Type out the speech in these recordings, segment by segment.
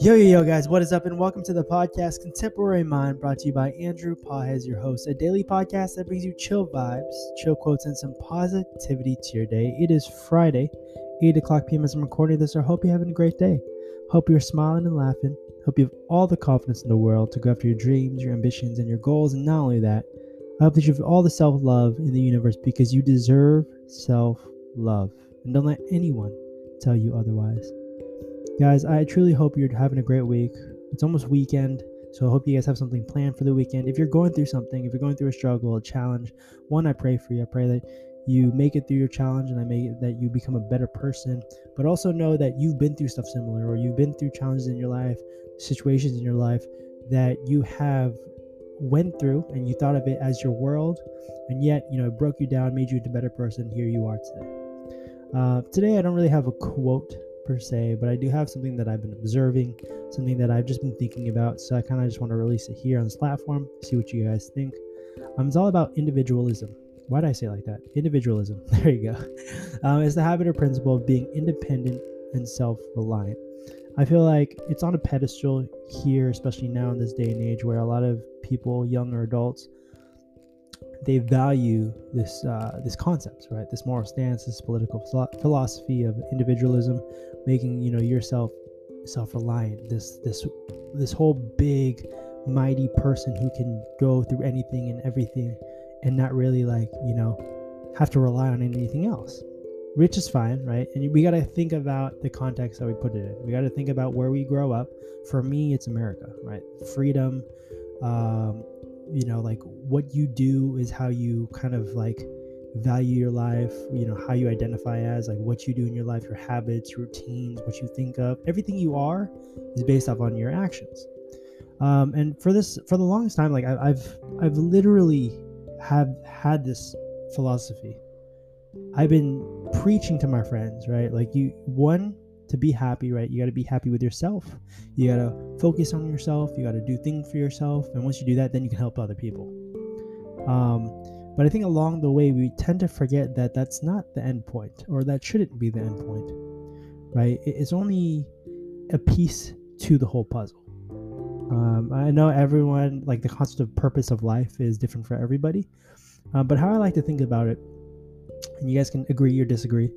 Yo, yo, yo, guys, what is up? And welcome to the podcast Contemporary Mind, brought to you by Andrew Pahez, your host, a daily podcast that brings you chill vibes, chill quotes, and some positivity to your day. It is Friday, 8 o'clock p.m. as I'm recording this. I hope you're having a great day. Hope you're smiling and laughing. Hope you have all the confidence in the world to go after your dreams, your ambitions, and your goals. And not only that, I hope that you have all the self love in the universe because you deserve self love. And don't let anyone tell you otherwise. Guys, I truly hope you're having a great week. It's almost weekend, so I hope you guys have something planned for the weekend. If you're going through something, if you're going through a struggle, a challenge, one, I pray for you. I pray that you make it through your challenge and I make that you become a better person. But also know that you've been through stuff similar or you've been through challenges in your life, situations in your life that you have went through and you thought of it as your world and yet you know it broke you down made you into a better person here you are today uh, today i don't really have a quote per se, but I do have something that I've been observing, something that I've just been thinking about. So I kind of just want to release it here on this platform, see what you guys think. Um, it's all about individualism. Why did I say like that? Individualism. There you go. Um, it's the habit or principle of being independent and self reliant. I feel like it's on a pedestal here, especially now in this day and age where a lot of people, younger adults, they value this uh, this concept, right? This moral stance, this political philosophy of individualism, making you know yourself self-reliant. This this this whole big, mighty person who can go through anything and everything, and not really like you know have to rely on anything else. Rich is fine, right? And we got to think about the context that we put it in. We got to think about where we grow up. For me, it's America, right? Freedom, um, you know like what you do is how you kind of like value your life you know how you identify as like what you do in your life your habits routines what you think of everything you are is based off on your actions um, and for this for the longest time like I, i've i've literally have had this philosophy i've been preaching to my friends right like you one to be happy, right? You got to be happy with yourself. You got to focus on yourself. You got to do things for yourself. And once you do that, then you can help other people. Um, but I think along the way, we tend to forget that that's not the end point, or that shouldn't be the end point, right? It's only a piece to the whole puzzle. Um, I know everyone, like the concept of purpose of life is different for everybody. Uh, but how I like to think about it, and you guys can agree or disagree,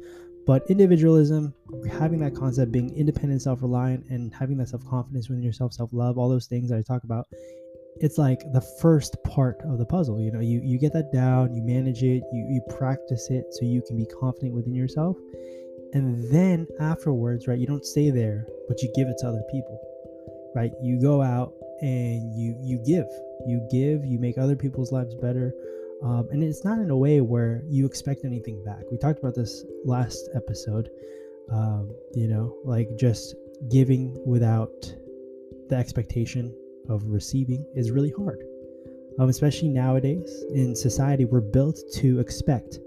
but individualism, having that concept, being independent, self reliant, and having that self confidence within yourself, self love, all those things that I talk about, it's like the first part of the puzzle. You know, you, you get that down, you manage it, you, you practice it so you can be confident within yourself. And then afterwards, right, you don't stay there, but you give it to other people, right? You go out and you you give, you give, you make other people's lives better um, and it's not in a way where you expect anything back. We talked about this last episode. Um, you know, like just giving without the expectation of receiving is really hard. Um, especially nowadays in society, we're built to expect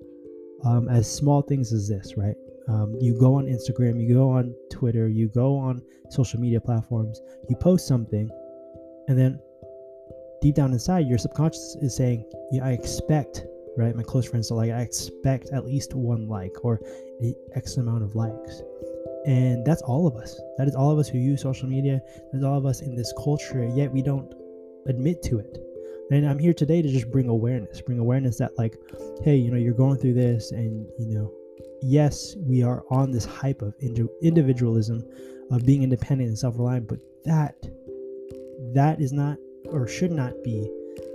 um, as small things as this, right? Um, you go on Instagram, you go on Twitter, you go on social media platforms, you post something, and then deep down inside, your subconscious is saying, yeah, I expect, right? My close friends are like, I expect at least one like or X amount of likes. And that's all of us. That is all of us who use social media. There's all of us in this culture, yet we don't admit to it. And I'm here today to just bring awareness, bring awareness that, like, hey, you know, you're going through this, and, you know, yes, we are on this hype of individualism, of being independent and self reliant, but that, that is not or should not be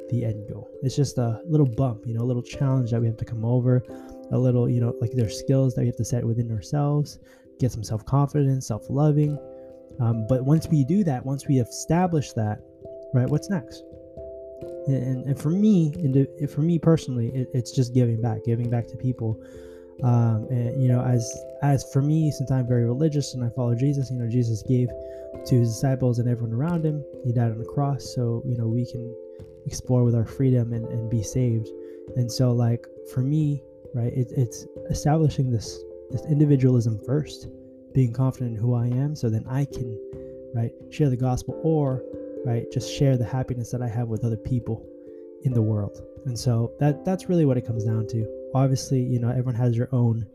the end goal. It's just a little bump, you know, a little challenge that we have to come over, a little, you know, like there's skills that we have to set within ourselves, get some self confidence, self loving. Um, but once we do that, once we establish that, right, what's next? And, and for me, and for me personally, it, it's just giving back, giving back to people. Um, and you know, as as for me, since I'm very religious and I follow Jesus, you know, Jesus gave to his disciples and everyone around him. He died on the cross, so you know we can explore with our freedom and, and be saved. And so, like for me, right, it, it's establishing this this individualism first, being confident in who I am, so then I can, right, share the gospel or right, just share the happiness that I have with other people in the world. And so that that's really what it comes down to. Obviously, you know, everyone has their own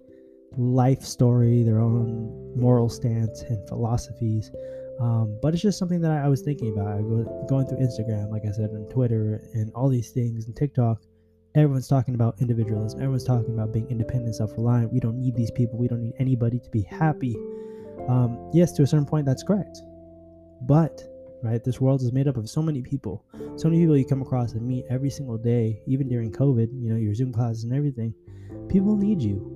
life story, their own moral stance and philosophies. Um, but it's just something that I, I was thinking about. I go, going through Instagram, like I said, and Twitter, and all these things, and TikTok. Everyone's talking about individualism. Everyone's talking about being independent, self-reliant. We don't need these people. We don't need anybody to be happy. Um, yes, to a certain point, that's correct. But right, this world is made up of so many people. So many people you come across and meet every single day, even during COVID. You know, your Zoom classes and everything. People need you.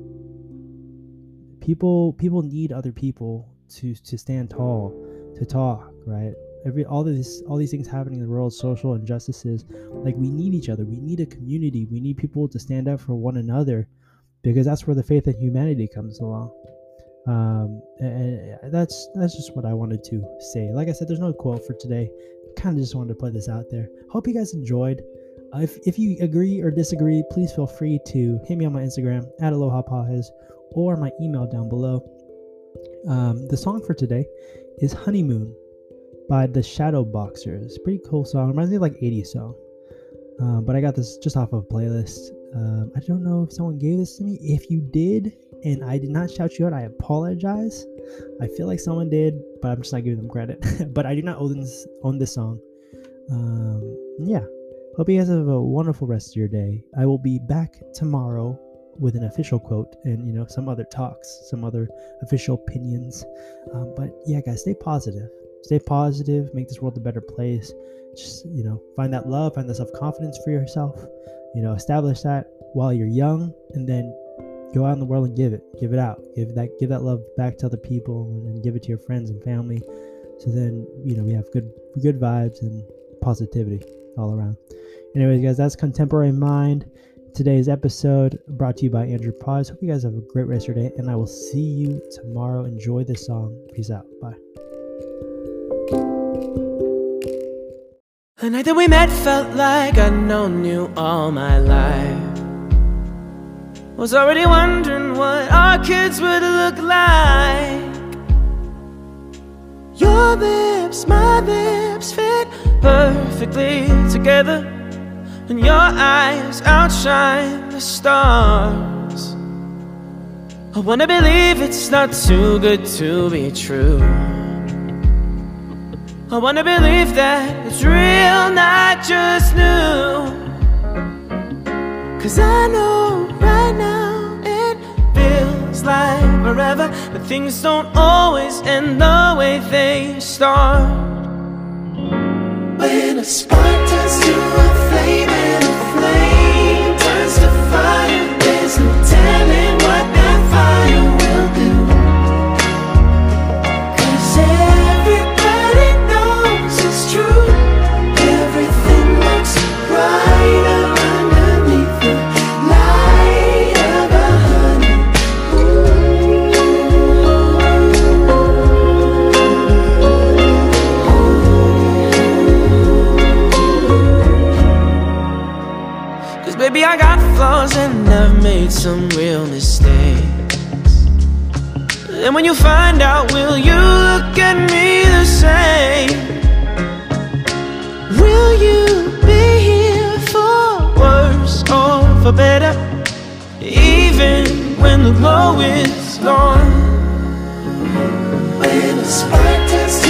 People, people need other people to to stand tall to talk, right? Every all this all these things happening in the world, social injustices, like we need each other. We need a community. We need people to stand up for one another because that's where the faith in humanity comes along. Um, and that's that's just what I wanted to say. Like I said, there's no quote for today. Kind of just wanted to put this out there. Hope you guys enjoyed. Uh, if, if you agree or disagree, please feel free to hit me on my Instagram at Aloha Pahes or my email down below. Um, the song for today is Honeymoon by the Shadow Boxers. Pretty cool song. Reminds me of like 80s song. Um, but I got this just off of a playlist. Um, I don't know if someone gave this to me. If you did and I did not shout you out, I apologize. I feel like someone did, but I'm just not giving them credit. but I do not own this, own this song. Um, yeah. Hope you guys have a wonderful rest of your day. I will be back tomorrow with an official quote and you know some other talks some other official opinions um, but yeah guys stay positive stay positive make this world a better place just you know find that love find that self-confidence for yourself you know establish that while you're young and then go out in the world and give it give it out give that give that love back to other people and give it to your friends and family so then you know we have good good vibes and positivity all around anyways guys that's contemporary mind today's episode brought to you by Andrew Paz. Hope you guys have a great rest of your day, and I will see you tomorrow. Enjoy the song. Peace out. Bye. The night that we met felt like I'd known you all my life. Was already wondering what our kids would look like. Your lips, my lips fit perfectly together. And your eyes outshine the stars I wanna believe it's not too good to be true I wanna believe that it's real, not just new. Cause I know right now it feels like forever But things don't always end the way they start. When a spark turns to a flame and a flame turns to fire There's no Baby I got flaws and I've made some real mistakes. And when you find out will you look at me the same? Will you be here for worse or for better? Even when the glow is gone? When a spark turns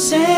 Cause